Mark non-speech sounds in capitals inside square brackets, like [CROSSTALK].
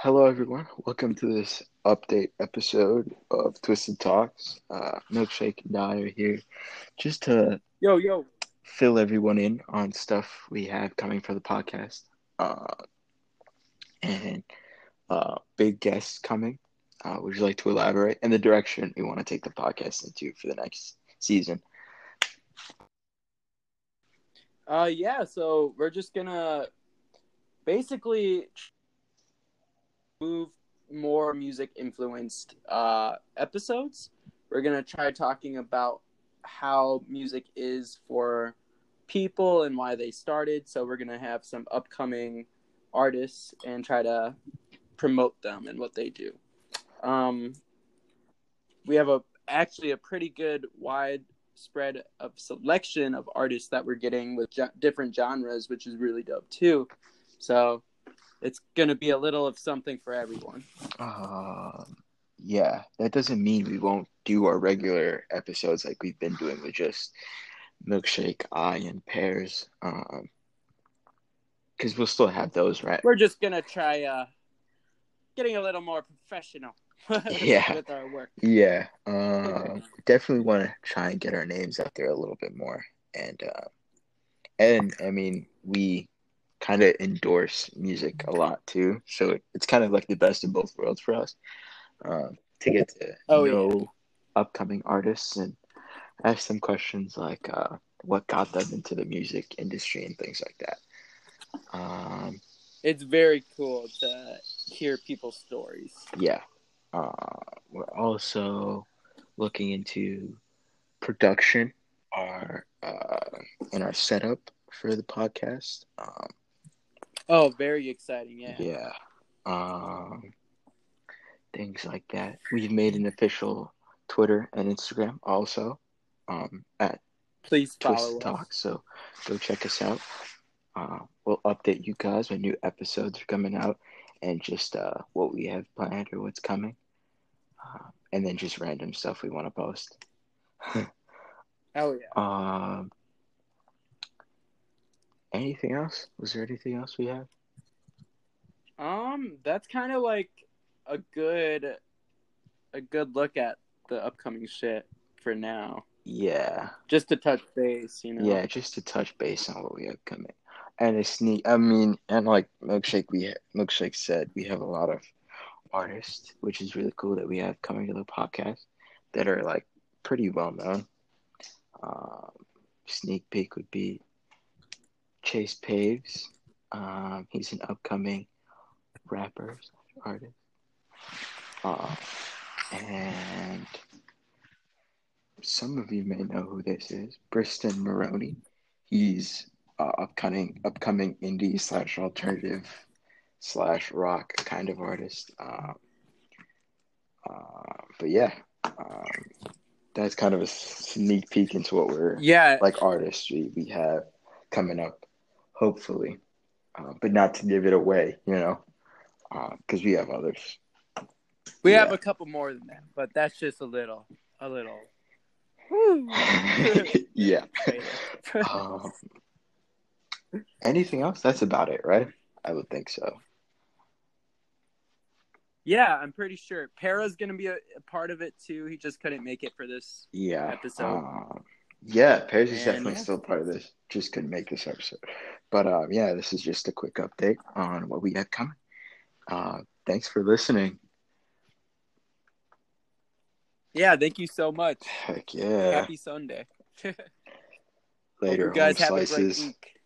Hello, everyone. Welcome to this update episode of Twisted Talks. Uh, Milkshake and I are here just to Yo, yo. fill everyone in on stuff we have coming for the podcast. Uh, and uh, big guests coming. Uh, would you like to elaborate? And the direction we want to take the podcast into for the next season. Uh, yeah. So we're just gonna basically move more music influenced uh episodes. We're gonna try talking about how music is for people and why they started. So we're gonna have some upcoming artists and try to promote them and what they do. Um, we have a actually a pretty good wide spread of selection of artists that we're getting with different genres, which is really dope too. So it's gonna be a little of something for everyone. Um, yeah, that doesn't mean we won't do our regular episodes like we've been doing with just Milkshake, I, and Pears. Um, because we'll still have those, right? We're just gonna try uh getting a little more professional [LAUGHS] Yeah. with our work. Yeah, um, definitely want to try and get our names out there a little bit more, and uh, and I mean we kind of endorse music a lot too, so it's kind of like the best of both worlds for us um, to get to Oh, yeah. know upcoming artists and ask them questions like uh, what got them into the music industry and things like that. Um, It's very cool to hear people's stories. yeah uh, we're also looking into production our uh, and our setup for the podcast um, Oh, very exciting, yeah. yeah. Um, things like that. We've made an official twitter and instagram also um, at Please twist talk so go check us out. Uh, we'll update you guys when new episodes are coming out and just uh, what we have planned or what's coming. Uh, and then just random stuff we want to post. [LAUGHS] Oh yeah. um, anything else? Was there anything else we have Um, that's kind of like a good a good look at the upcoming shit for now. yeah. Just to touch base, you know. yeah just to touch base on what we have coming. And a sneak i mean and like milkshake we milkshake said we have a lot of artists which is really cool that we have coming to the podcast that are like pretty well known. Um, sneak peek would be chase paves um, he's an upcoming rapper artist. Uh, and some of you may know who this is. Briston Maroney. He's uh, upcoming upcoming indie slash alternative slash rock kind of artist. Um, uh, but yeah, um, that's kind of a sneak peek into what we're Yeah. like artists we, we have coming up, hopefully, uh, but not to give it away, you know, because we have others. We have a couple more than that, but that's just a little a little [LAUGHS] [LAUGHS] yeah. [LAUGHS] Um, anything else? That's about it, right? I would think so. yeah, I'm pretty sure Para's gonna be a, a part of it too. He just couldn't make it for this. Yeah. episode. Um, yeah, Paris is And definitely yeah. still part of this. Just couldn't make this episode. But um, yeah, this is just a quick update on what we have coming. Uh, thanks for listening. Yeah, thank you so much. Heck yeah. Happy Sunday. [LAUGHS] Later, you guys have a great slices. week.